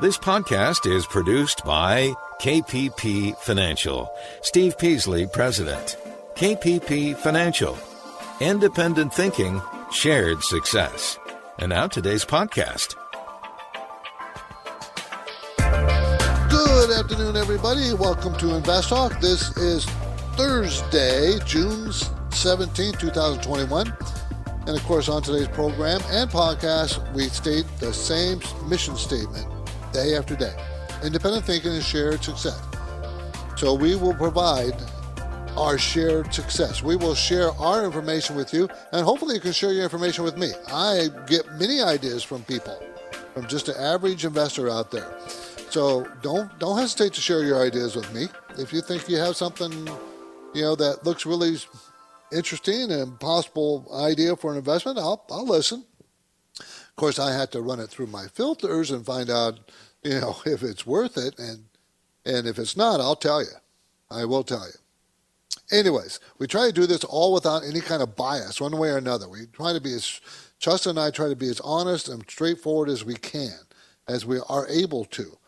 This podcast is produced by KPP Financial. Steve Peasley, President. KPP Financial. Independent thinking, shared success. And now today's podcast. Good afternoon, everybody. Welcome to Invest Talk. This is Thursday, June 17, 2021. And of course, on today's program and podcast, we state the same mission statement day after day. Independent thinking is shared success. So we will provide our shared success. We will share our information with you, and hopefully you can share your information with me. I get many ideas from people, from just an average investor out there. So don't don't hesitate to share your ideas with me. If you think you have something, you know, that looks really interesting and possible idea for an investment, I'll I'll listen. Course, I had to run it through my filters and find out, you know, if it's worth it, and and if it's not, I'll tell you. I will tell you. Anyways, we try to do this all without any kind of bias, one way or another. We try to be as Justin and I try to be as honest and straightforward as we can, as we are able to.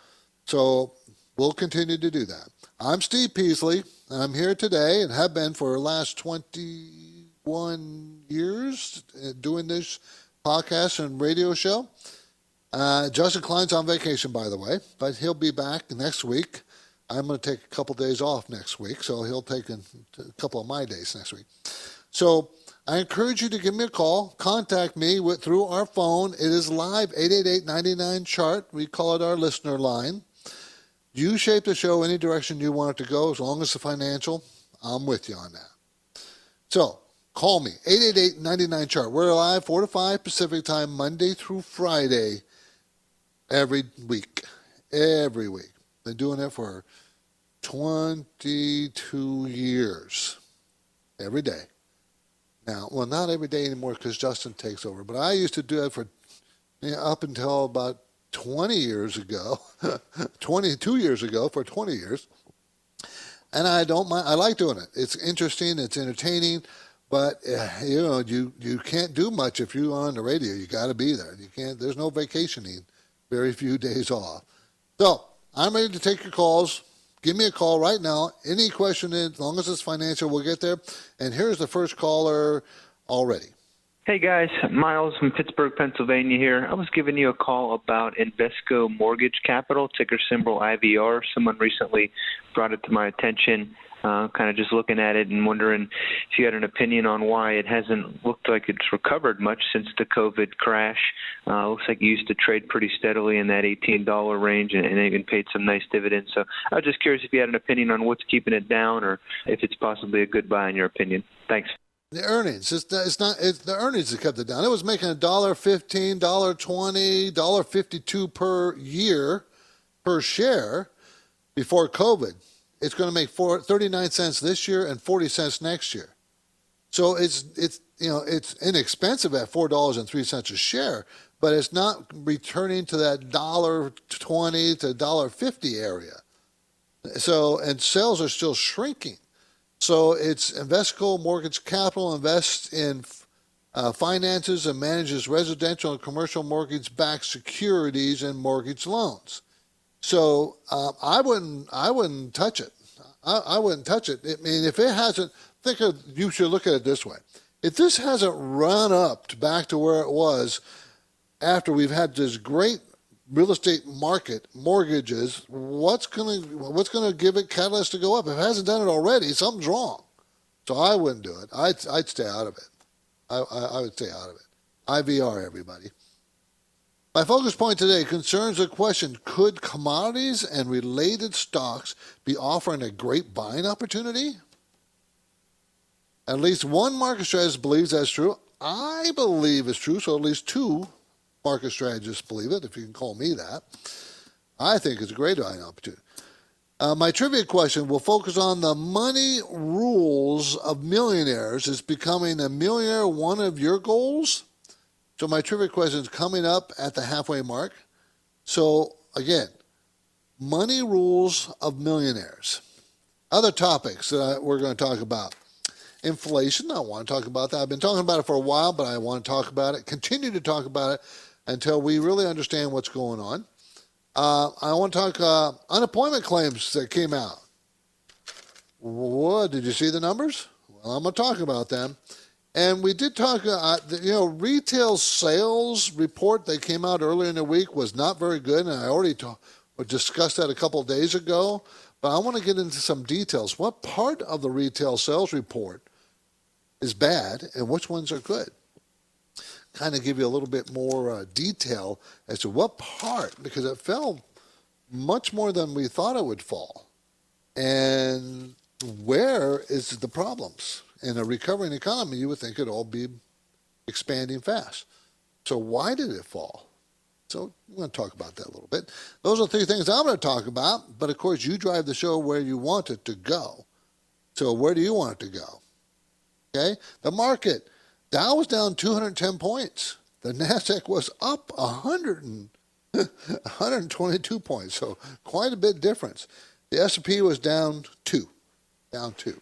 So we'll continue to do that. I'm Steve Peasley. I'm here today and have been for the last 21 years uh, doing this podcast and radio show. Uh, Justin Klein's on vacation, by the way, but he'll be back next week. I'm going to take a couple days off next week, so he'll take a, couple of my days next week. So I encourage you to give me a call. Contact me with, through our phone. It is live, 888-99-CHART. We call it our listener line. You shape the show any direction you want it to go, as long as the financial, I'm with you on that. So call me, 888-99-CHART. We're live 4 to 5 Pacific time, Monday through Friday, every week. Every week. Been doing it for 22 years. Every day. Now, well, not every day anymore because Justin takes over, but I used to do it for you know, up until about 20 years ago, 22 years ago, for 20 years. And I don't mind, I like doing it. It's interesting, it's entertaining, but uh, you know, you, you can't do much if you're on the radio. You got to be there. You can't, there's no vacationing, very few days off. So, I'm ready to take your calls. Give me a call right now. Any question, as long as it's financial, we'll get there. And here's the first caller already. Hey guys, Miles from Pittsburgh, Pennsylvania here. I was giving you a call about Invesco Mortgage Capital, ticker symbol IVR. Someone recently brought it to my attention uh, kind of just looking at it and wondering if you had an opinion on why it hasn't looked like it's recovered much since the COVID crash. Uh, looks like you used to trade pretty steadily in that $18 range and, and even paid some nice dividends. So I was just curious if you had an opinion on what's keeping it down or if it's possibly a good buy in your opinion. Thanks. The earnings, it's, it's not it's the earnings that kept it down. It was making a dollar fifteen, dollar twenty, dollar fifty-two per year per share before COVID it's going to make four, 39 cents this year and 40 cents next year. So it's it's you know it's inexpensive at four dollars and three cents a share, but it's not returning to that dollar twenty to dollar fifty area. So and sales are still shrinking. So it's Invesco Mortgage Capital invests in uh, finances and manages residential and commercial mortgage-backed securities and mortgage loans. So uh, I wouldn't I wouldn't touch it. I, I wouldn't touch it. I mean, if it hasn't, think of you should look at it this way. If this hasn't run up to back to where it was after we've had this great real estate market, mortgages, what's gonna what's gonna give it catalyst to go up? If it hasn't done it already, something's wrong. So I wouldn't do it. I'd I'd stay out of it. I, I, I would stay out of it. IVR, everybody. My focus point today concerns the question could commodities and related stocks be offering a great buying opportunity? At least one market strategist believes that's true. I believe it's true, so at least two market strategists believe it, if you can call me that. I think it's a great buying opportunity. Uh, my trivia question will focus on the money rules of millionaires. Is becoming a millionaire one of your goals? So my trivia question is coming up at the halfway mark. So again, money rules of millionaires. Other topics that we're going to talk about. Inflation, I want to talk about that. I've been talking about it for a while, but I want to talk about it, continue to talk about it until we really understand what's going on. Uh, I want to talk uh, unemployment claims that came out. What did you see the numbers? Well, I'm going to talk about them. And we did talk, uh, you know, retail sales report that came out earlier in the week was not very good, and I already discussed that a couple days ago. But I want to get into some details. What part of the retail sales report is bad, and which ones are good? kind of give you a little bit more uh, detail as to what part, because it fell much more than we thought it would fall. And where is the problems? In a recovering economy, you would think it'd all be expanding fast. So why did it fall? So we're going to talk about that a little bit. Those are three things I'm going to talk about. But of course, you drive the show where you want it to go. So where do you want it to go? Okay, the market Dow was down 210 points. The Nasdaq was up 100 and, 122 points, so quite a bit difference. The S&P was down two, down two.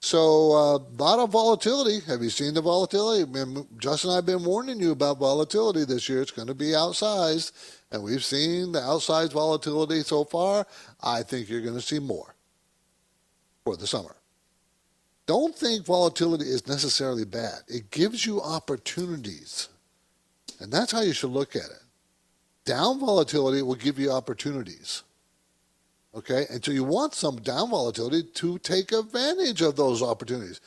So a uh, lot of volatility. Have you seen the volatility? Justin and I have been warning you about volatility this year. It's going to be outsized, and we've seen the outsized volatility so far. I think you're going to see more for the summer don't think volatility is necessarily bad. It gives you opportunities. And that's how you should look at it. Down volatility will give you opportunities. Okay? And so you want some down volatility to take advantage of those opportunities.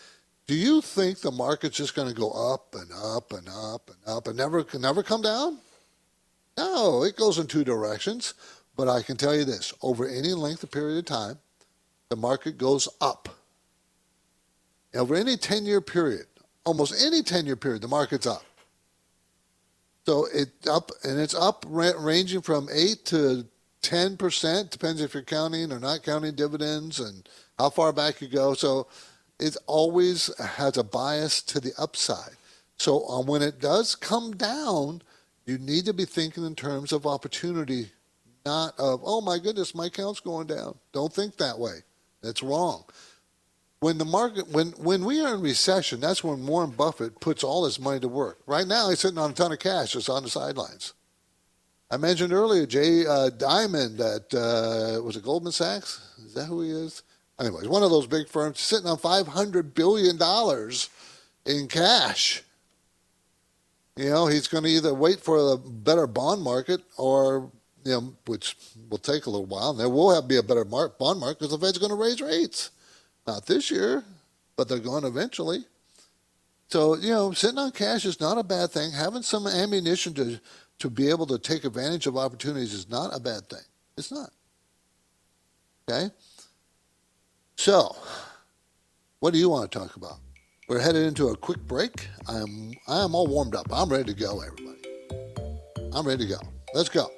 Do you think the market's just going to go up and up and up and up and never never come down? No, it goes in two directions. But I can tell you this over any length of period of time, the market goes up over any 10 year period, almost any 10 year period, the market's up. So it's up, and it's up ranging from 8 to 10%, depends if you're counting or not counting dividends and how far back you go. So it always has a bias to the upside. So um, when it does come down, you need to be thinking in terms of opportunity, not of, oh my goodness, my account's going down. Don't think that way. That's wrong when the market when when we are in recession, that's when Warren Buffett puts all his money to work. Right now, he's sitting on a ton of cash just on the sidelines. I mentioned earlier Jay uh, Diamond at uh, was it Goldman Sachs? Is that who he is? Anyways, one of those big firms sitting on five hundred billion dollars in cash. You know, he's going to either wait for a better bond market or you know, which will take a little while. And there will have to be a better mar- bond market because the Fed's going to raise rates. Not this year, but they're going eventually. So, you know, sitting on cash is not a bad thing. Having some ammunition to, to be able to take advantage of opportunities is not a bad thing. It's not. Okay? So, what do you want to talk about? We're headed into a quick break. I'm I am all warmed up. I'm ready to go, everybody. I'm ready to go. Let's go.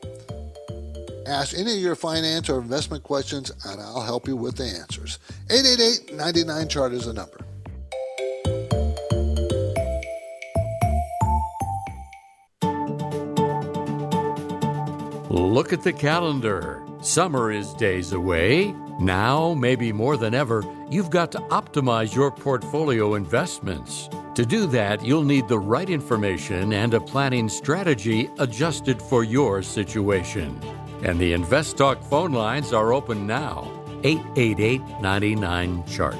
Ask any of your finance or investment questions, and I'll help you with the answers. 888 99 Chart is the number. Look at the calendar. Summer is days away. Now, maybe more than ever, you've got to optimize your portfolio investments. To do that, you'll need the right information and a planning strategy adjusted for your situation. And the Invest Talk phone lines are open now. 888 99 Chart.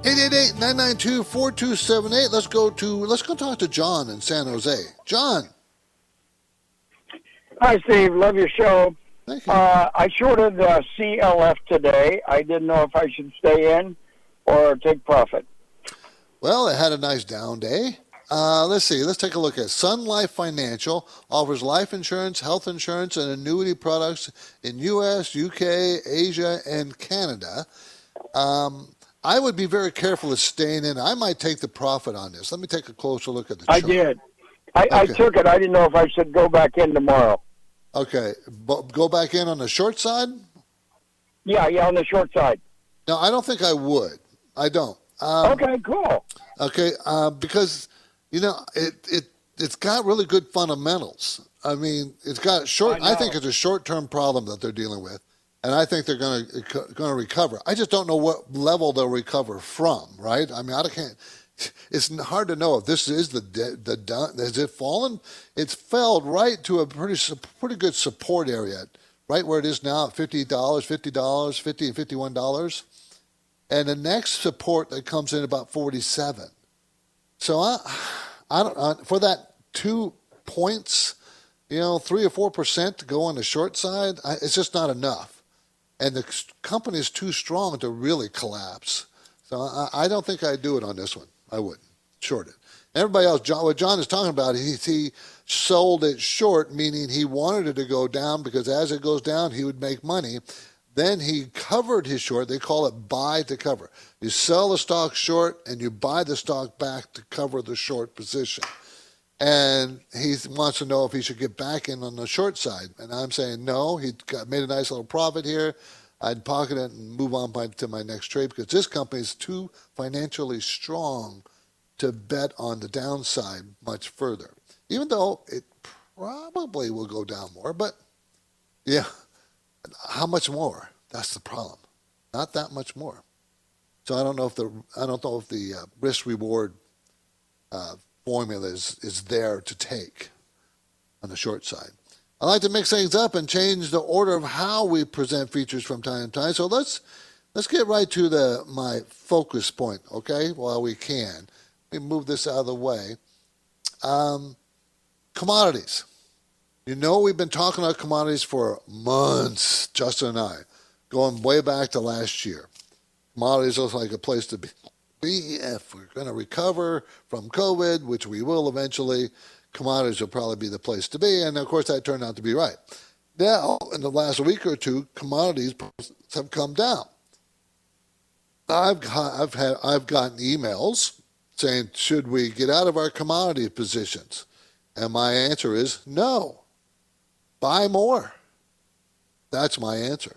888-992-4278. Let's go to let's go talk to John in San Jose. John. Hi Steve, love your show. Thank you. Uh, I shorted uh, SLF today. I didn't know if I should stay in or take profit. Well, it had a nice down day. Uh, let's see. Let's take a look at Sun Life Financial offers life insurance, health insurance, and annuity products in U.S., U.K., Asia, and Canada. Um, I would be very careful of staying in. I might take the profit on this. Let me take a closer look at the. Chart. I did. I, I took it. I didn't know if I should go back in tomorrow. Okay, but go back in on the short side. Yeah, yeah, on the short side. No, I don't think I would. I don't. Um, okay, cool. Okay, uh, because you know it it it's got really good fundamentals. I mean, it's got short. I I, think it's a short term problem that they're dealing with, and I think they're going to going to recover. I just don't know what level they'll recover from. Right? I mean, I can't. It's hard to know if this is the the done. Has it fallen? It's fell right to a pretty pretty good support area, right where it is now at fifty dollars, fifty dollars, fifty and fifty one dollars and the next support that comes in about 47. So I, I don't uh, for that two points, you know, three or four percent to go on the short side. I, it's just not enough, and the company is too strong to really collapse. So I, I don't think I'd do it on this one. I wouldn't short it. Everybody else, John, what John is talking about, he, he sold it short, meaning he wanted it to go down because as it goes down, he would make money. Then he covered his short. They call it buy to cover. You sell the stock short and you buy the stock back to cover the short position. And he wants to know if he should get back in on the short side. And I'm saying no. He made a nice little profit here. I'd pocket it and move on by, to my next trade because this company is too financially strong to bet on the downside much further. Even though it probably will go down more, but yeah, how much more? That's the problem. Not that much more. So I don't know if the I don't know if the uh, risk reward uh, formula is is there to take on the short side. I like to mix things up and change the order of how we present features from time to time. So let's let's get right to the my focus point, okay? While we can, we move this out of the way. Um, commodities. You know, we've been talking about commodities for months, Justin and I, going way back to last year. Commodities look like a place to be. be if we're going to recover from COVID, which we will eventually, commodities will probably be the place to be. And of course, that turned out to be right. Now, in the last week or two, commodities have come down. I've got, I've had I've gotten emails saying, should we get out of our commodity positions? And my answer is no. Buy more. That's my answer.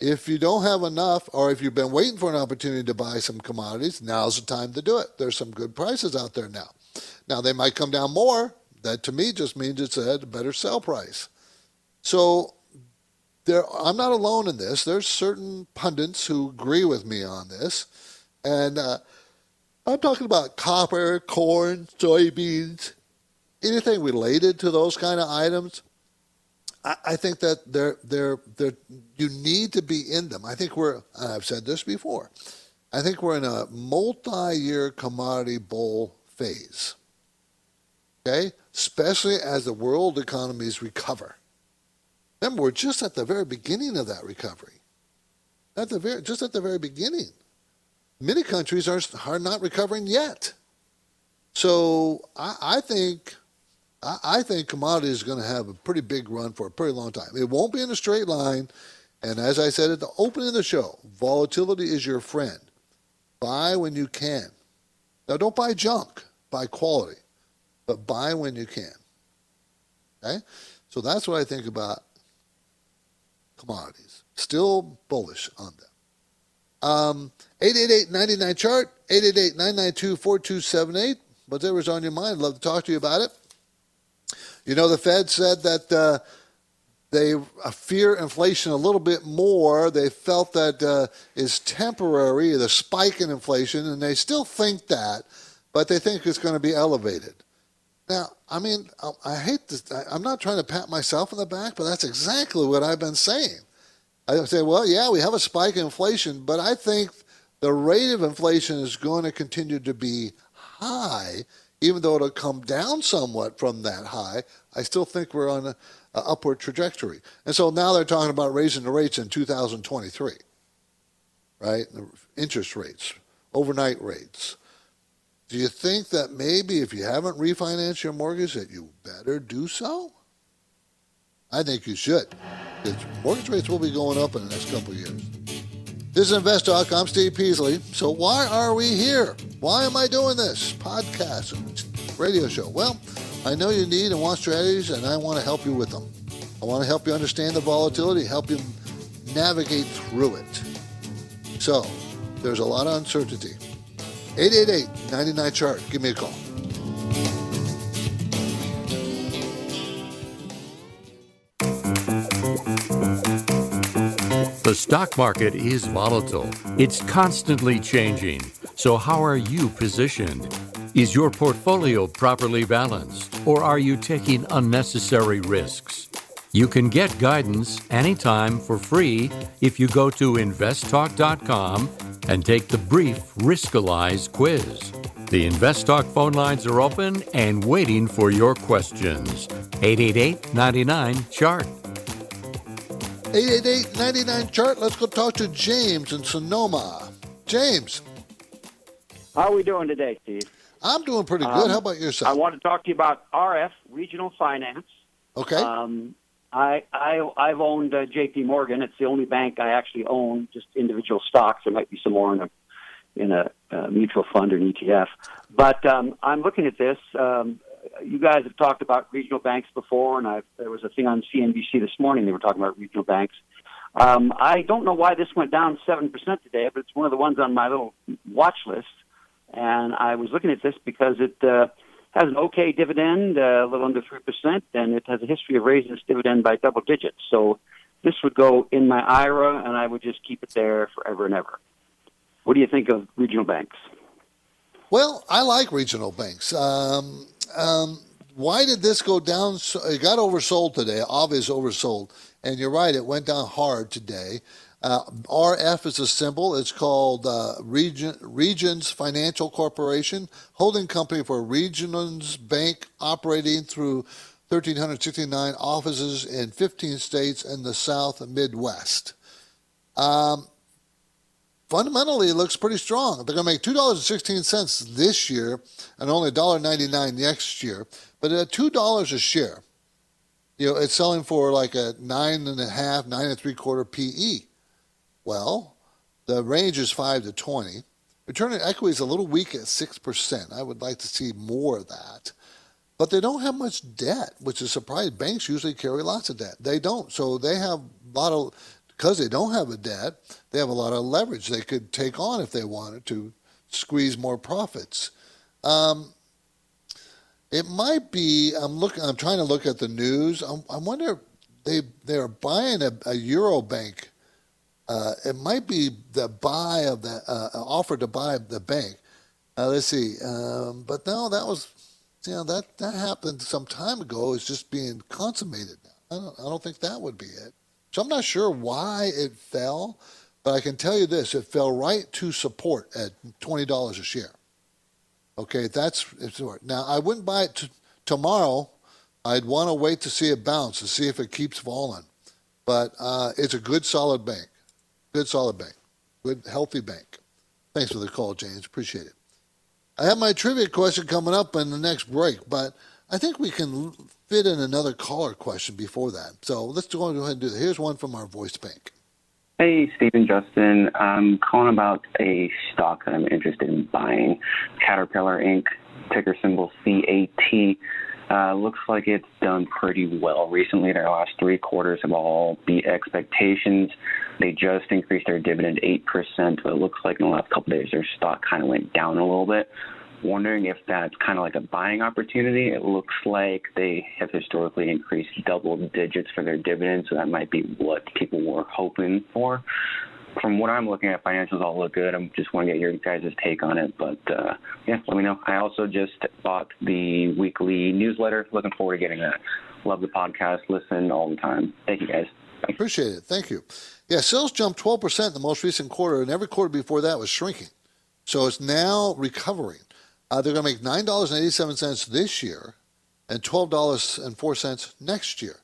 If you don't have enough, or if you've been waiting for an opportunity to buy some commodities, now's the time to do it. There's some good prices out there now. Now, they might come down more. That to me just means it's at a better sell price. So there, I'm not alone in this. There's certain pundits who agree with me on this. And uh, I'm talking about copper, corn, soybeans, anything related to those kind of items. I, I think that they're, they're, they're, you need to be in them. I think we're, and I've said this before, I think we're in a multi year commodity bull phase. Okay? Especially as the world economies recover. Remember, we're just at the very beginning of that recovery. At the very, just at the very beginning. Many countries are, are not recovering yet. So I, I think I, I think commodities is going to have a pretty big run for a pretty long time. It won't be in a straight line. And as I said at the opening of the show, volatility is your friend. Buy when you can. Now, don't buy junk, buy quality, but buy when you can. Okay? So that's what I think about commodities. Still bullish on them. Um, 888-99 chart, 888-992-4278. Whatever's on your mind, love to talk to you about it. You know, the Fed said that uh, they uh, fear inflation a little bit more. They felt that uh, is temporary, the spike in inflation, and they still think that, but they think it's going to be elevated. Now, I mean, I, I hate this. I, I'm not trying to pat myself on the back, but that's exactly what I've been saying. I say, well, yeah, we have a spike in inflation, but I think the rate of inflation is going to continue to be high, even though it'll come down somewhat from that high. I still think we're on an upward trajectory. And so now they're talking about raising the rates in 2023, right? Interest rates, overnight rates. Do you think that maybe if you haven't refinanced your mortgage that you better do so? I think you should. Because mortgage rates will be going up in the next couple of years. This is Invest Talk. I'm Steve Peasley. So why are we here? Why am I doing this podcast, radio show? Well, I know you need and want strategies, and I want to help you with them. I want to help you understand the volatility, help you navigate through it. So, there's a lot of uncertainty. 888 99 chart. Give me a call. The stock market is volatile. It's constantly changing. So, how are you positioned? Is your portfolio properly balanced, or are you taking unnecessary risks? You can get guidance anytime for free if you go to investtalk.com and take the brief Riskalyze quiz. The InvestTalk phone lines are open and waiting for your questions. 888 99 Chart. 888 99 chart. Let's go talk to James in Sonoma. James. How are we doing today, Steve? I'm doing pretty good. Um, How about yourself? I want to talk to you about RF Regional Finance. Okay. Um, I, I I've owned uh, J.P. Morgan. It's the only bank I actually own, just individual stocks. There might be some more in a in a uh, mutual fund or an ETF. But um, I'm looking at this. Um, you guys have talked about regional banks before, and I, there was a thing on CNBC this morning. They were talking about regional banks. Um, I don't know why this went down seven percent today, but it's one of the ones on my little watch list. And I was looking at this because it uh, has an okay dividend, uh, a little under three percent, and it has a history of raising its dividend by double digits. So this would go in my IRA, and I would just keep it there forever and ever. What do you think of regional banks? Well, I like regional banks. Um, um, why did this go down? So, it got oversold today. Obvious oversold, and you're right. It went down hard today. Uh, RF is a symbol. It's called uh, Region, Regions Financial Corporation, holding company for Regions Bank, operating through 1,369 offices in 15 states in the South Midwest. Um, fundamentally it looks pretty strong. They're going to make two dollars and sixteen cents this year, and only $1.99 next year. But at two dollars a share, you know, it's selling for like a nine and a half, nine and three quarter PE. Well, the range is five to twenty. Return on equity is a little weak at six percent. I would like to see more of that. But they don't have much debt, which is surprising. Banks usually carry lots of debt. They don't. So they have a lot of because they don't have a debt, they have a lot of leverage they could take on if they wanted to squeeze more profits. Um, it might be. I'm looking. I'm trying to look at the news. I'm, I wonder. They they're buying a, a EnerBank. Uh, it might be the buy of the uh, offer to buy the bank. Uh, let's see. Um, but no, that was you know that that happened some time ago. It's just being consummated now. I don't. I don't think that would be it. So I'm not sure why it fell, but I can tell you this: it fell right to support at twenty dollars a share. Okay, that's it's now. I wouldn't buy it t- tomorrow. I'd want to wait to see it bounce to see if it keeps falling. But uh, it's a good, solid bank. Good, solid bank. Good, healthy bank. Thanks for the call, James. Appreciate it. I have my trivia question coming up in the next break, but I think we can fit in another caller question before that. So let's go ahead and do that. Here's one from our voice bank. Hey, Stephen Justin. I'm calling about a stock that I'm interested in buying. Caterpillar Inc., ticker symbol CAT. Uh, looks like it's done pretty well recently. Their last three quarters have all beat expectations. They just increased their dividend 8%, but it looks like in the last couple of days their stock kind of went down a little bit wondering if that's kind of like a buying opportunity. It looks like they have historically increased double digits for their dividends, so that might be what people were hoping for. From what I'm looking at, financials all look good. I just want to get your guys' take on it. But uh, yeah, let me know. I also just bought the weekly newsletter. Looking forward to getting that. Love the podcast. Listen all the time. Thank you guys. Appreciate it. Thank you. Yeah, sales jumped 12% in the most recent quarter, and every quarter before that was shrinking. So it's now recovering. Uh, they're going to make $9.87 this year and $12.04 next year.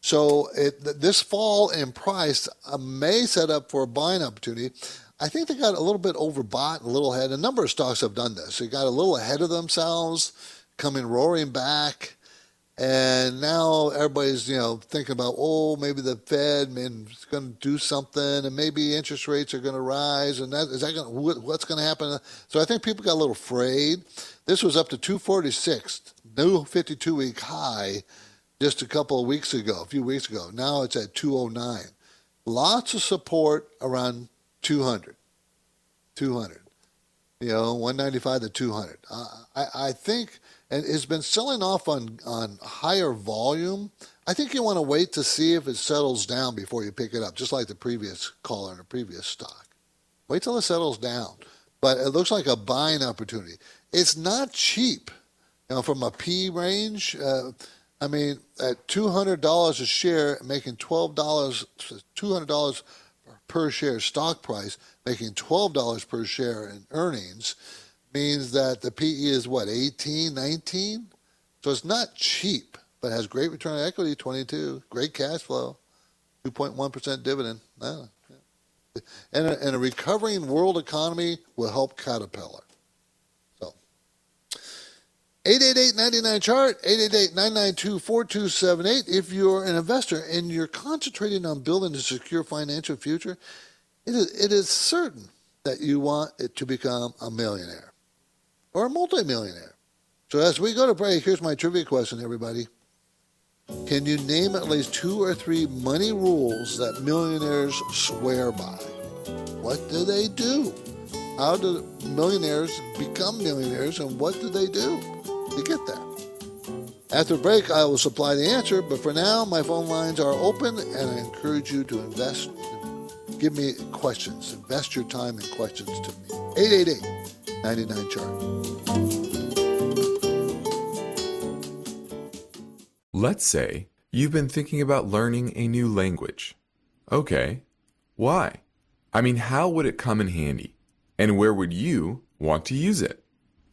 So it, this fall in price uh, may set up for a buying opportunity. I think they got a little bit overbought, a little ahead. A number of stocks have done this. They got a little ahead of themselves, coming roaring back. And now everybody's, you know, thinking about, oh, maybe the Fed is going to do something, and maybe interest rates are going to rise, and that is that going what's going to happen? So I think people got a little afraid. This was up to 246 new 52 week high just a couple of weeks ago, a few weeks ago. Now it's at 209. Lots of support around 200. 200. You know, 195 to 200. Uh, I, I think, and it's been selling off on, on higher volume. I think you want to wait to see if it settles down before you pick it up, just like the previous caller in the previous stock. Wait till it settles down. But it looks like a buying opportunity. It's not cheap. You know, from a P range, uh, I mean, at two hundred dollars a share, making twelve dollars, two hundred dollars per share stock price, making twelve dollars per share in earnings, means that the PE is what 18, 19? So it's not cheap, but has great return on equity, twenty two, great cash flow, two point one percent dividend. And a, and a recovering world economy will help Caterpillar. 888-99 chart 888-992-4278 if you're an investor and you're concentrating on building a secure financial future it is, it is certain that you want it to become a millionaire or a multimillionaire. So as we go to break here's my trivia question everybody. Can you name at least two or three money rules that millionaires swear by? What do they do? How do millionaires become millionaires and what do they do to get that. After break, I will supply the answer, but for now, my phone lines are open and I encourage you to invest. Give me questions. Invest your time in questions to me. 888 99 chart. Let's say you've been thinking about learning a new language. Okay, why? I mean, how would it come in handy? And where would you want to use it?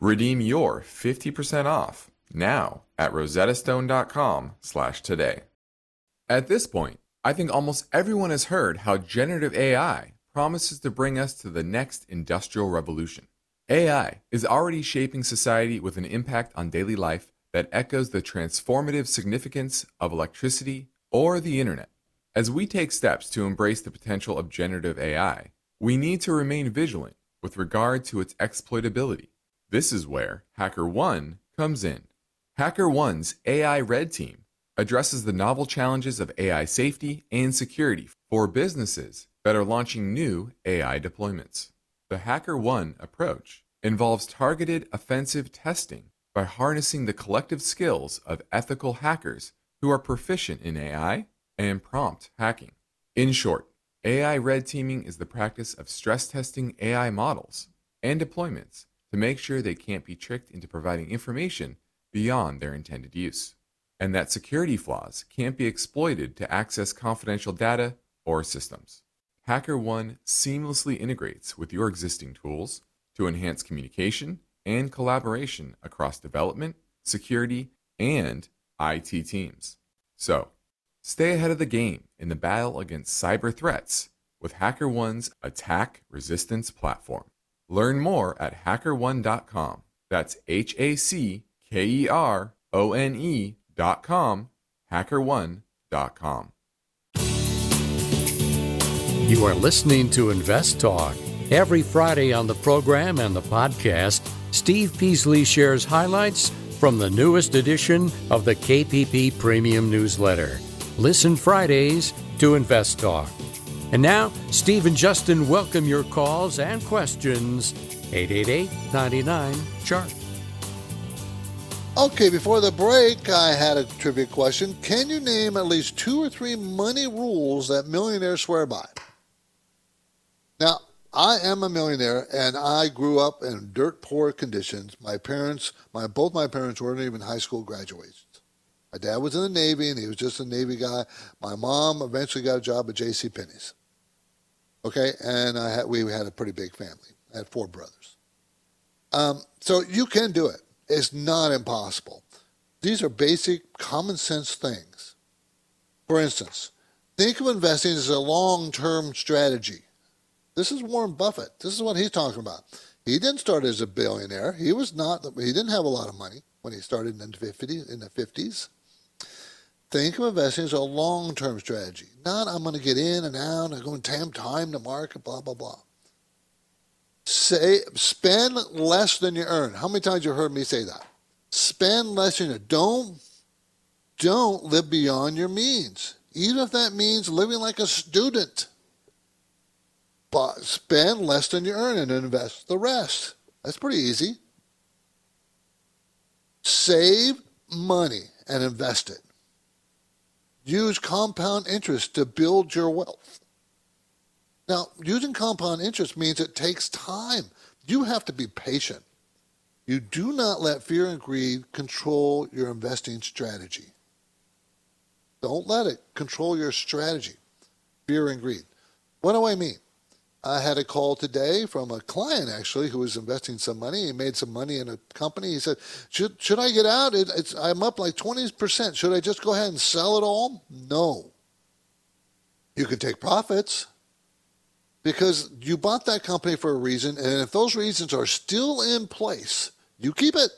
Redeem your 50% off now at rosettastone.com slash today. At this point, I think almost everyone has heard how generative AI promises to bring us to the next industrial revolution. AI is already shaping society with an impact on daily life that echoes the transformative significance of electricity or the internet. As we take steps to embrace the potential of generative AI, we need to remain vigilant with regard to its exploitability this is where HackerOne comes in. HackerOne's AI Red Team addresses the novel challenges of AI safety and security for businesses that are launching new AI deployments. The HackerOne approach involves targeted offensive testing by harnessing the collective skills of ethical hackers who are proficient in AI and prompt hacking. In short, AI red teaming is the practice of stress testing AI models and deployments to make sure they can't be tricked into providing information beyond their intended use, and that security flaws can't be exploited to access confidential data or systems. HackerOne seamlessly integrates with your existing tools to enhance communication and collaboration across development, security, and IT teams. So, stay ahead of the game in the battle against cyber threats with HackerOne's attack resistance platform. Learn more at hackerone.com. That's H A C K E R O-N-E dot com, hackerone.com. You are listening to Invest Talk. Every Friday on the program and the podcast, Steve Peasley shares highlights from the newest edition of the KPP Premium Newsletter. Listen Fridays to Invest Talk. And now, Steve and Justin welcome your calls and questions. 888 99 Chart. Okay, before the break, I had a trivia question. Can you name at least two or three money rules that millionaires swear by? Now, I am a millionaire and I grew up in dirt poor conditions. My parents, my both my parents weren't even high school graduates. My dad was in the Navy and he was just a Navy guy. My mom eventually got a job at J.C. Penney's. Okay, and I had, we had a pretty big family. I had four brothers. Um, so you can do it. It's not impossible. These are basic common sense things. For instance, think of investing as a long term strategy. This is Warren Buffett. This is what he's talking about. He didn't start as a billionaire. He was not. He didn't have a lot of money when he started in the 50s. In the 50s, think of investing as a long-term strategy. Not I'm going to get in and out. I'm going to time time the market. Blah blah blah. Say spend less than you earn. How many times you heard me say that? Spend less than you don't don't live beyond your means, even if that means living like a student but spend less than you earn and invest the rest. That's pretty easy. Save money and invest it. Use compound interest to build your wealth. Now, using compound interest means it takes time. You have to be patient. You do not let fear and greed control your investing strategy. Don't let it control your strategy. Fear and greed. What do I mean? I had a call today from a client actually who was investing some money. He made some money in a company. He said, "Should should I get out? It, I'm up like twenty percent. Should I just go ahead and sell it all?" No. You can take profits because you bought that company for a reason, and if those reasons are still in place, you keep it.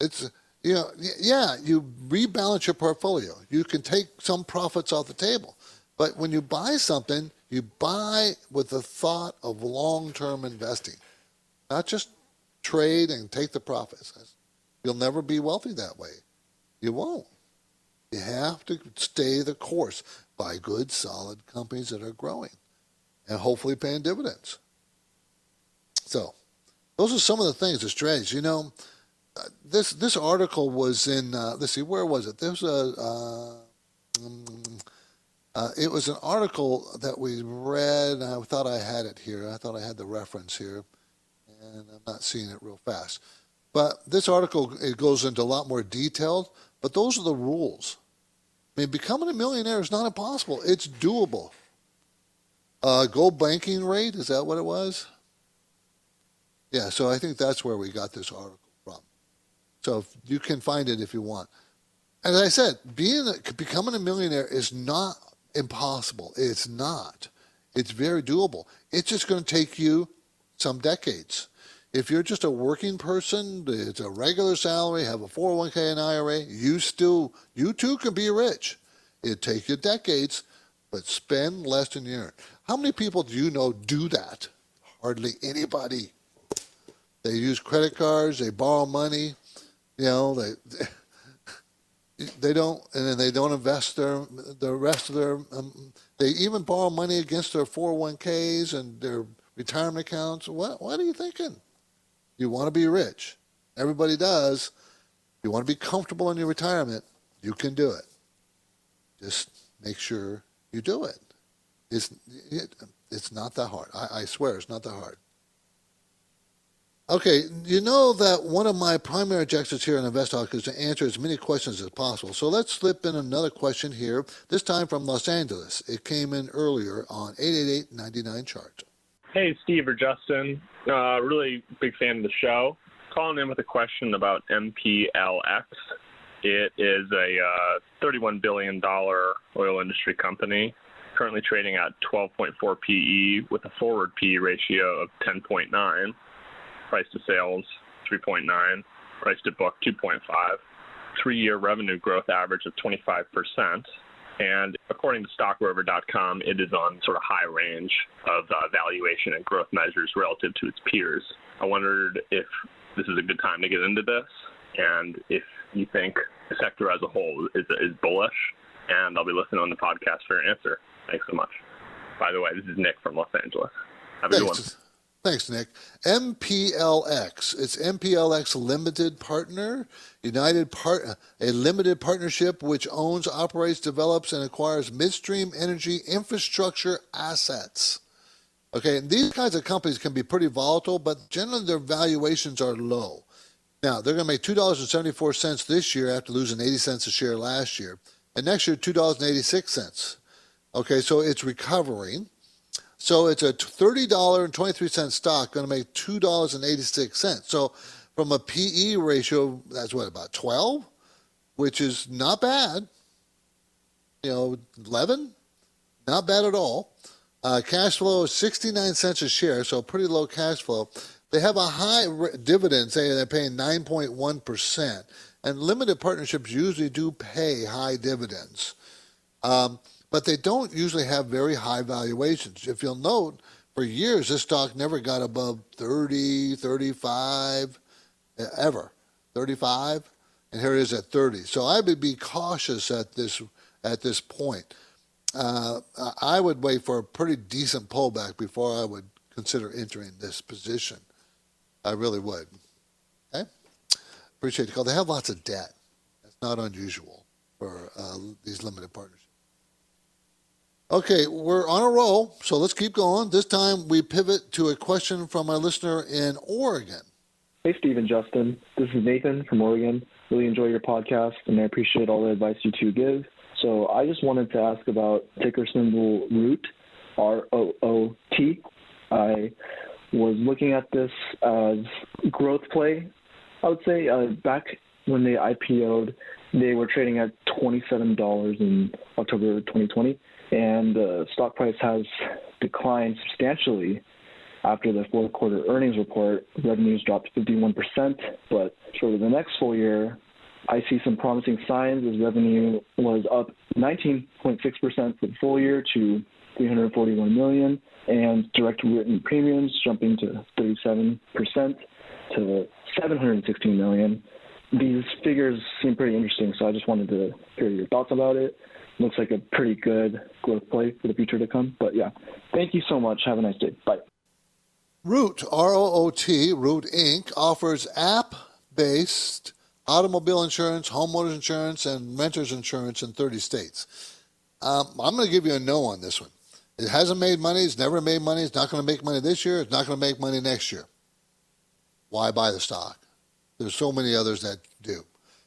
It's you know yeah you rebalance your portfolio. You can take some profits off the table, but when you buy something you buy with the thought of long term investing, not just trade and take the profits. You'll never be wealthy that way. You won't. You have to stay the course. Buy good, solid companies that are growing and hopefully paying dividends. So, those are some of the things, the strategies. You know, uh, this this article was in. Uh, let's see, where was it? There's a. Uh, um, uh, it was an article that we read. I thought I had it here. I thought I had the reference here, and I'm not seeing it real fast. But this article it goes into a lot more detail. But those are the rules. I mean, becoming a millionaire is not impossible. It's doable. Uh, GOBankingRate is that what it was? Yeah. So I think that's where we got this article from. So you can find it if you want. As I said, being becoming a millionaire is not impossible. It's not. It's very doable. It's just going to take you some decades. If you're just a working person, it's a regular salary, have a 401k and IRA, you still, you too can be rich. It takes you decades, but spend less than you earn. How many people do you know do that? Hardly anybody. They use credit cards, they borrow money, you know, they, they don't, and they don't invest their the rest of their. Um, they even borrow money against their 401ks and their retirement accounts. What What are you thinking? You want to be rich. Everybody does. You want to be comfortable in your retirement. You can do it. Just make sure you do it. It's it, it's not that hard. I, I swear, it's not that hard. Okay, you know that one of my primary objectives here in Invest Talk is to answer as many questions as possible. So let's slip in another question here, this time from Los Angeles. It came in earlier on 888-99 chart. Hey, Steve or Justin. Uh, really big fan of the show. Calling in with a question about MPLX. It is a uh, $31 billion oil industry company, currently trading at 12.4 PE with a forward PE ratio of 10.9 price to sales 3.9. price to book 2.5, three-year revenue growth average of 25 percent. And according to StockRover.com, it is on sort of high range of uh, valuation and growth measures relative to its peers. I wondered if this is a good time to get into this, and if you think the sector as a whole is, is bullish. And I'll be listening on the podcast for your answer. Thanks so much. By the way, this is Nick from Los Angeles. Have a good one. Thanks, Nick. MPLX. It's MPLX Limited Partner, United Part, a limited partnership which owns, operates, develops, and acquires midstream energy infrastructure assets. Okay, and these kinds of companies can be pretty volatile, but generally their valuations are low. Now they're going to make two dollars and seventy four cents this year after losing eighty cents a share last year, and next year two dollars and eighty six cents. Okay, so it's recovering. So it's a $30.23 stock going to make $2.86. So from a PE ratio, that's what, about 12? Which is not bad. You know, 11? Not bad at all. Uh, cash flow is 69 cents a share, so pretty low cash flow. They have a high dividend, say they're paying 9.1%. And limited partnerships usually do pay high dividends. Um, but they don't usually have very high valuations. If you'll note, for years, this stock never got above 30, 35, ever. 35, and here it is at 30. So I would be cautious at this at this point. Uh, I would wait for a pretty decent pullback before I would consider entering this position. I really would. Okay, appreciate the call. They have lots of debt. That's not unusual for uh, these limited partnerships. Okay, we're on a roll, so let's keep going. This time we pivot to a question from a listener in Oregon. Hey, Steve and Justin. This is Nathan from Oregon. Really enjoy your podcast, and I appreciate all the advice you two give. So I just wanted to ask about ticker symbol ROOT, R O O T. I was looking at this as growth play. I would say uh, back when they IPO'd, they were trading at $27 in October 2020 and the stock price has declined substantially after the fourth quarter earnings report. Revenues dropped 51%, but for the next full year, I see some promising signs as revenue was up 19.6% for the full year to 341 million, and direct written premiums jumping to 37% to 716 million. These figures seem pretty interesting, so I just wanted to hear your thoughts about it looks like a pretty good growth play for the future to come. But yeah, thank you so much. Have a nice day. Bye. Root, R O O T, Root Inc., offers app based automobile insurance, homeowners insurance, and renters insurance in 30 states. Um, I'm going to give you a no on this one. It hasn't made money. It's never made money. It's not going to make money this year. It's not going to make money next year. Why buy the stock? There's so many others that do.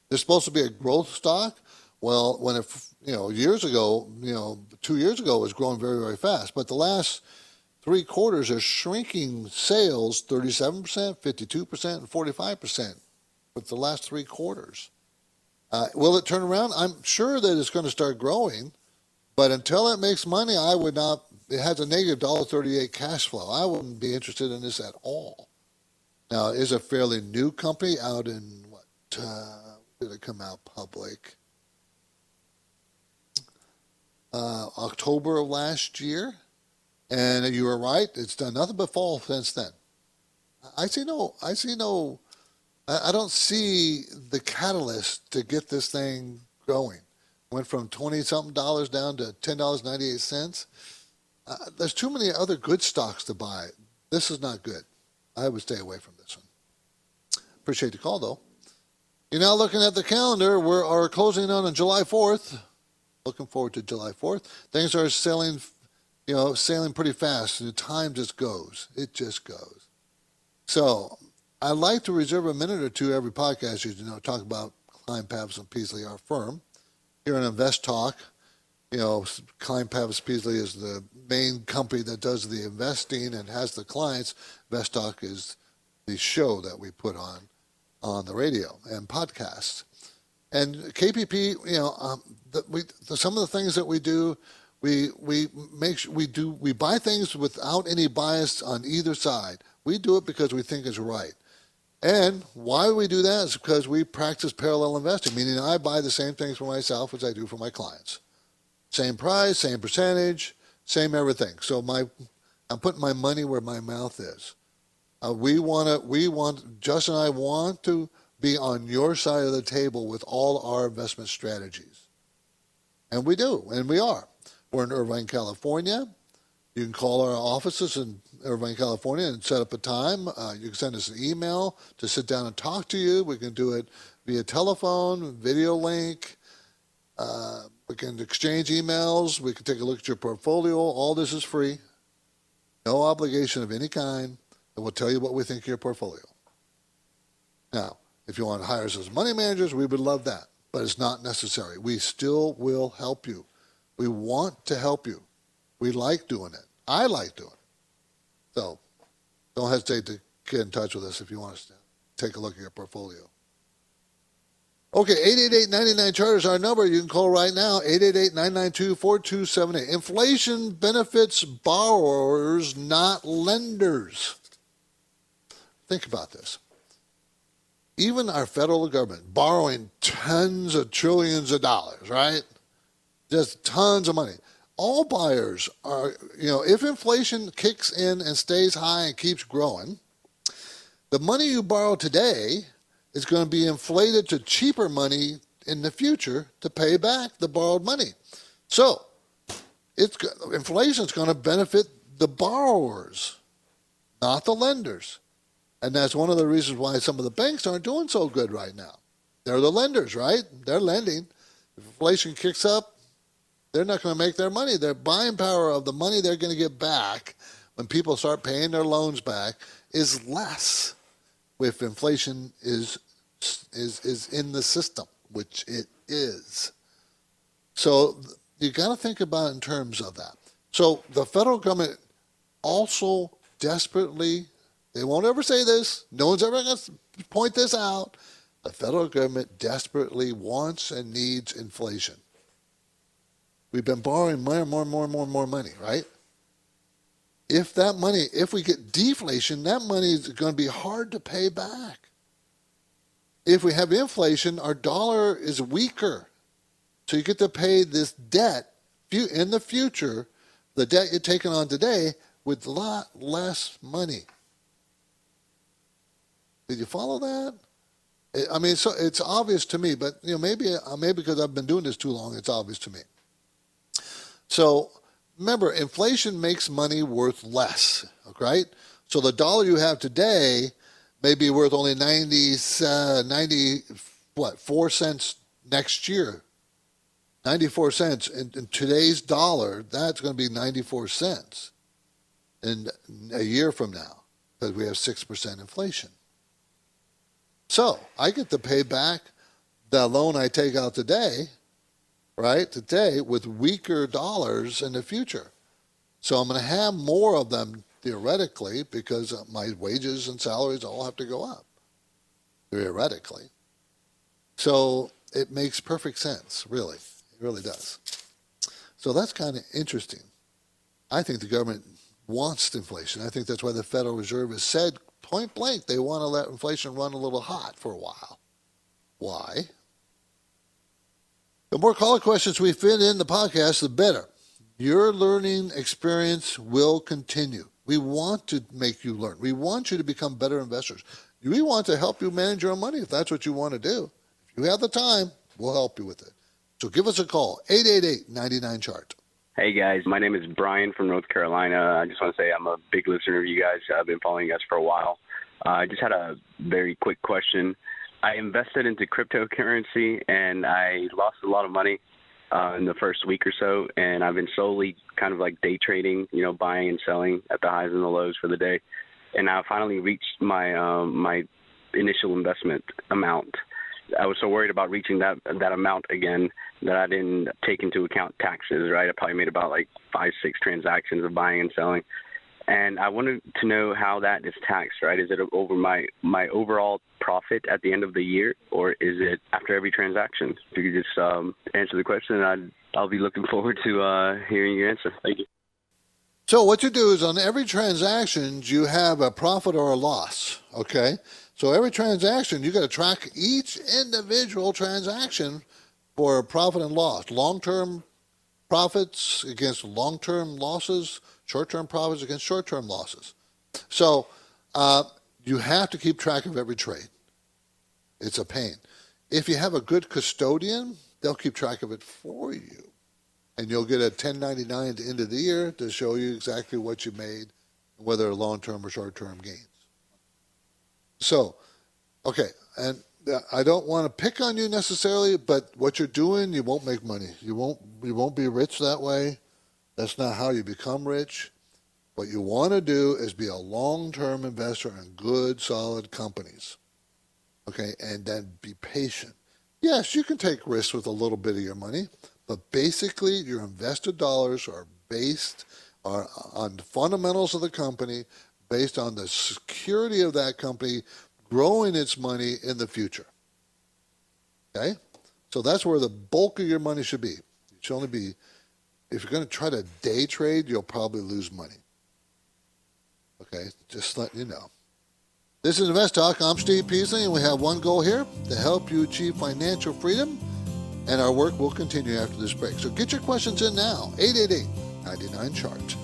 There's supposed to be a growth stock. Well, when it, you know, years ago, you know, two years ago, it was growing very, very fast. But the last three quarters are shrinking sales 37%, 52%, and 45% with the last three quarters. Uh, will it turn around? I'm sure that it's going to start growing, but until it makes money, I would not. It has a negative dollar thirty-eight cash flow. I wouldn't be interested in this at all. Now, it is a fairly new company out in what? Uh, did it come out public? Uh, October of last year, and you were right. It's done nothing but fall since then. I see no. I see no. I don't see the catalyst to get this thing going. Went from twenty something dollars down to ten dollars ninety eight cents. Uh, there's too many other good stocks to buy. This is not good. I would stay away from this one. Appreciate the call though. You're now looking at the calendar. We are closing on on July 4th looking forward to July 4th. Things are sailing, you know, sailing pretty fast. And the time just goes. It just goes. So I like to reserve a minute or two every podcast, you know, talk about Klein Pavlis and Peasley, our firm. Here on Invest Talk, you know, Klein Pavlis Peasley is the main company that does the investing and has the clients. Invest Talk is the show that we put on on the radio and podcasts. And KPP, you know, um, the, we, the, some of the things that we do, we we make sure we do we buy things without any bias on either side. We do it because we think it's right. And why we do that is because we practice parallel investing, meaning I buy the same things for myself as I do for my clients. Same price, same percentage, same everything. So my, I'm putting my money where my mouth is. Uh, we want to, we want, Justin and I want to be on your side of the table with all our investment strategies. And we do, and we are. We're in Irvine, California. You can call our offices in Irvine, California, and set up a time. Uh, you can send us an email to sit down and talk to you. We can do it via telephone, video link. Uh, we can exchange emails. We can take a look at your portfolio. All this is free. No obligation of any kind. And we'll tell you what we think of your portfolio. Now, if you want to hire us as money managers, we would love that. But it's not necessary. We still will help you. We want to help you. We like doing it. I like doing it. So don't hesitate to get in touch with us if you want us to take a look at your portfolio. Okay, 888-99 chart is our number. You can call right now, 888-992-4278. Inflation benefits borrowers, not lenders. Think about this. Even our federal government borrowing tons of trillions of dollars, right? Just tons of money all buyers are, you know, if inflation kicks in and stays high and keeps growing, the money you borrow today is going to be inflated to cheaper money in the future to pay back the borrowed money. So, it's inflation is going to benefit the borrowers, not the lenders. And that's one of the reasons why some of the banks aren't doing so good right now. They're the lenders, right? They're lending. If inflation kicks up, they're not going to make their money. Their buying power of the money they're going to get back when people start paying their loans back is less if inflation is is is in the system, which it is. So you got to think about in terms of that. So the federal government also desperately they won't ever say this. No one's ever going to point this out. The federal government desperately wants and needs inflation. We've been borrowing more and more and more and more and more money, right? If that money, if we get deflation, that money is going to be hard to pay back. If we have inflation, our dollar is weaker. So you get to pay this debt in the future, the debt you're taking on today, with a lot less money. Did you follow that? I mean, so it's obvious to me, but you know, maybe maybe because I've been doing this too long, it's obvious to me. So remember, inflation makes money worth less, right? So the dollar you have today may be worth only 90, uh, 90 what, 4 cents next year. 94 cents. In, in today's dollar, that's going to be 94 cents in a year from now because we have 6% inflation. So I get to pay back the loan I take out today right, today with weaker dollars in the future. So I'm going to have more of them theoretically because my wages and salaries all have to go up theoretically. So it makes perfect sense, really. It really does. So that's kind of interesting. I think the government wants inflation. I think that's why the Federal Reserve has said point blank they want to let inflation run a little hot for a while. Why? The more caller questions we fit in the podcast, the better. Your learning experience will continue. We want to make you learn. We want you to become better investors. We want to help you manage your money if that's what you want to do. If you have the time, we'll help you with it. So give us a call, 888-99-CHART. Hey guys, my name is Brian from North Carolina. I just want to say I'm a big listener of you guys. I've been following you guys for a while. Uh, I just had a very quick question. I invested into cryptocurrency and I lost a lot of money uh, in the first week or so, and I've been solely kind of like day trading, you know, buying and selling at the highs and the lows for the day. And I finally reached my um, my initial investment amount. I was so worried about reaching that that amount again that I didn't take into account taxes. Right, I probably made about like five, six transactions of buying and selling, and I wanted to know how that is taxed. Right, is it over my my overall profit at the end of the year, or is it after every transaction? If you could just um, answer the question, I'd, I'll be looking forward to uh, hearing your answer. Thank you. So what you do is on every transaction you have a profit or a loss. Okay, So every transaction, you got to track each individual transaction for profit and loss. Long-term profits against long-term losses, short-term profits against short-term losses. So uh, you have to keep track of every trade. It's a pain. If you have a good custodian, they'll keep track of it for you. And you'll get a 1099 at the end of the year to show you exactly what you made, whether a long term or short term gains. So, okay, and uh, I don't want to pick on you necessarily, but what you're doing, you won't make money. You won't you won't be rich that way. That's not how you become rich. What you want to do is be a long-term investor in good, solid companies. Okay, and then be patient. Yes, you can take risks with a little bit of your money, but basically your invested dollars are based are on the fundamentals of the company, based on the security of that company growing its money in the future. Okay? So that's where the bulk of your money should be. It should only be, if you're going to try to day trade, you'll probably lose money. Okay? Just letting you know. This is Invest Talk. I'm Steve Peasley, and we have one goal here to help you achieve financial freedom. And our work will continue after this break. So get your questions in now. 888 99 Chart.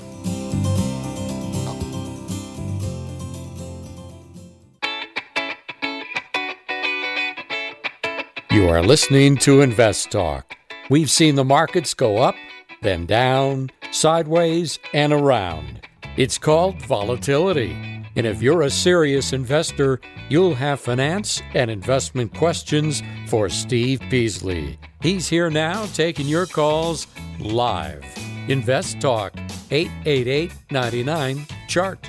You are listening to Invest Talk. We've seen the markets go up, then down, sideways, and around. It's called volatility. And if you're a serious investor, you'll have finance and investment questions for Steve Peasley. He's here now taking your calls live. Invest Talk, 888 99 Chart.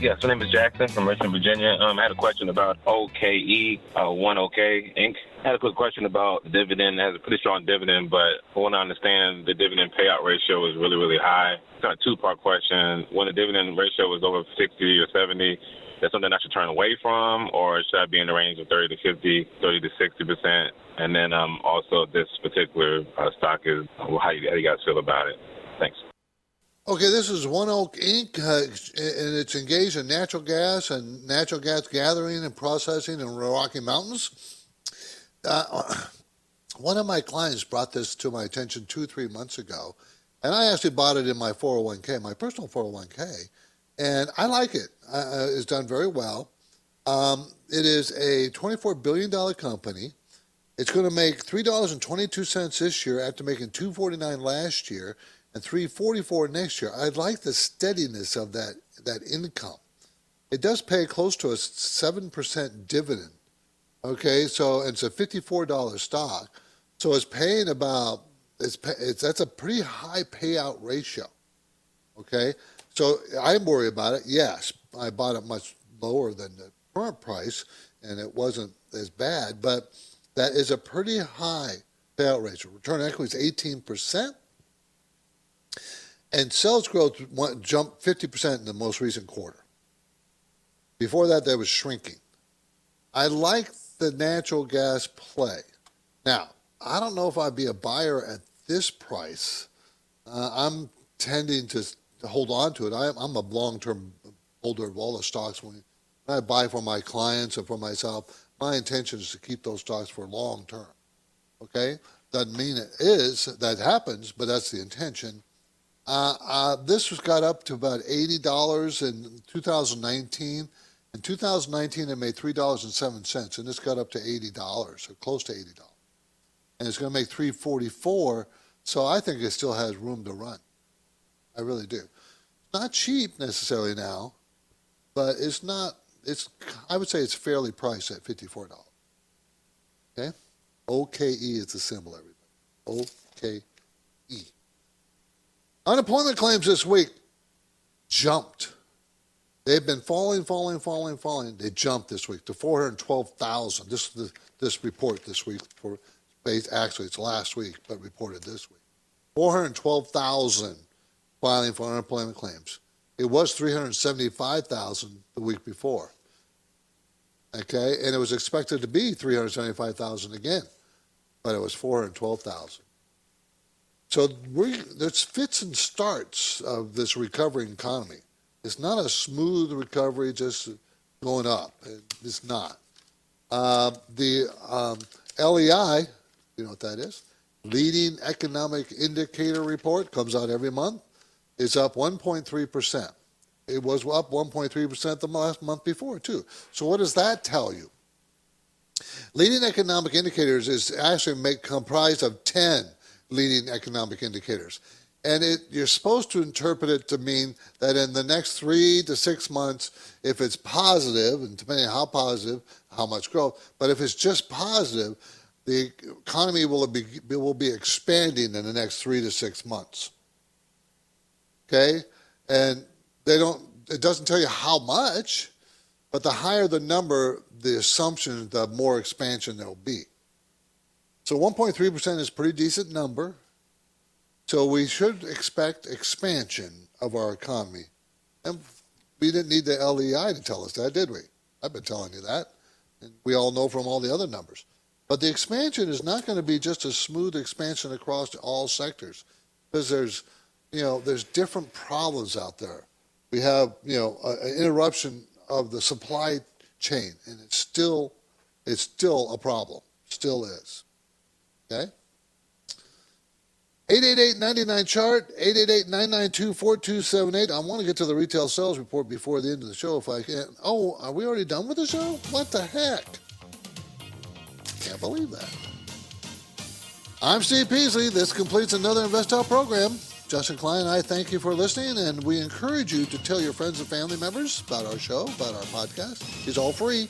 Yes, my name is Jackson from Richmond, Virginia. Um, I had a question about OKE, uh, ONEOK Inc. I had a quick question about dividend. It has a pretty strong dividend, but I want to understand the dividend payout ratio is really, really high. It's kind of two part question. When the dividend ratio is over 60 or 70, that's something I should turn away from, or should I be in the range of 30 to 50, 30 to 60 percent? And then um, also this particular uh, stock is how, you, how do you guys feel about it? Thanks. Okay, this is ONEOK Inc., uh, and it's engaged in natural gas and natural gas gathering and processing in the Rocky Mountains. Uh, one of my clients brought this to my attention two, three months ago, and I actually bought it in my 401k, my personal 401k, and I like it. Uh, it's done very well. Um, it is a $24 billion company. It's going to make $3.22 this year after making 249 last year and 344 next year. I like the steadiness of that that income. It does pay close to a seven percent dividend. Okay, so it's a fifty-four dollar stock, so it's paying about it's, it's that's a pretty high payout ratio. Okay, so I'm worried about it. Yes, I bought it much lower than the current price, and it wasn't as bad, but that is a pretty high payout ratio. Return on equity is eighteen percent and sales growth jumped 50% in the most recent quarter. Before that, there was shrinking. I like the natural gas play. Now, I don't know if I'd be a buyer at this price. Uh, I'm tending to hold on to it. I, am a long term holder of all the stocks. When I buy for my clients and for myself, my intention is to keep those stocks for long term. Okay? Doesn't mean it is, that happens, but that's the intention. Uh, uh, this was got up to about eighty dollars in 2019. In 2019, it made three dollars and this got up to eighty dollars, or close to eighty dollars, and it's going to make 344. So I think it still has room to run. I really do. Not cheap necessarily now, but it's not. It's I would say it's fairly priced at fifty-four dollars. Okay, OKE is the symbol, everybody. OKE. Unemployment claims this week jumped. They've been falling, falling, falling, falling. They jumped this week to 412,000. This is this report this week for actually it's last week, but reported this week. 412,000 filing for unemployment claims. It was 375,000 the week before. Okay, and it was expected to be 375,000 again, but it was 412,000. So we, there's fits and starts of this recovering economy. It's not a smooth recovery, just going up. It's not. Uh, the um, LEI, you know what that is? Leading Economic Indicator Report comes out every month. It's up 1.3%. It was up 1.3% the last month before, too. So, what does that tell you? Leading economic indicators is actually make, comprised of 10 leading economic indicators. And it, you're supposed to interpret it to mean that in the next three to six months, if it's positive, and depending on how positive, how much growth, but if it's just positive, the economy will be, will be expanding in the next three to six months. Okay? And they don't, it doesn't tell you how much, but the higher the number, the assumption, the more expansion there'll be. So 1.3% is a pretty decent number. So we should expect expansion of our economy. And we didn't need the LEI to tell us that, did we? I've been telling you that. And we all know from all the other numbers. But the expansion is not going to be just a smooth expansion across all sectors because there's, you know, there's different problems out there. We have, you know, an interruption of the supply chain, and it's still, it's still a problem. Still is. Okay. 888-99 chart 888-992-4278 i want to get to the retail sales report before the end of the show if i can. Oh are we already done with the show? What the heck? Can't believe that. I'm steve peasley. This completes another InvestTalk program. Justin klein and i thank you for listening and we encourage you to tell your friends and family members about our show about our podcast. It's all free.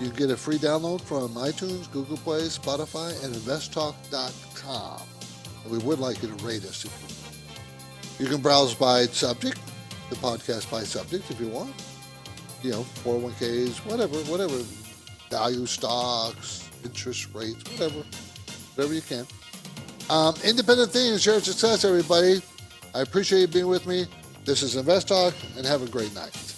You can get a free download from itunes google play spotify and investtalk.com we would like you to rate us. You can browse by subject, the podcast by subject if you want. You know, 401ks, whatever, whatever, value stocks, interest rates, whatever, whatever you can. Um, independent things, share success, everybody. I appreciate you being with me. This is Invest Talk, and have a great night.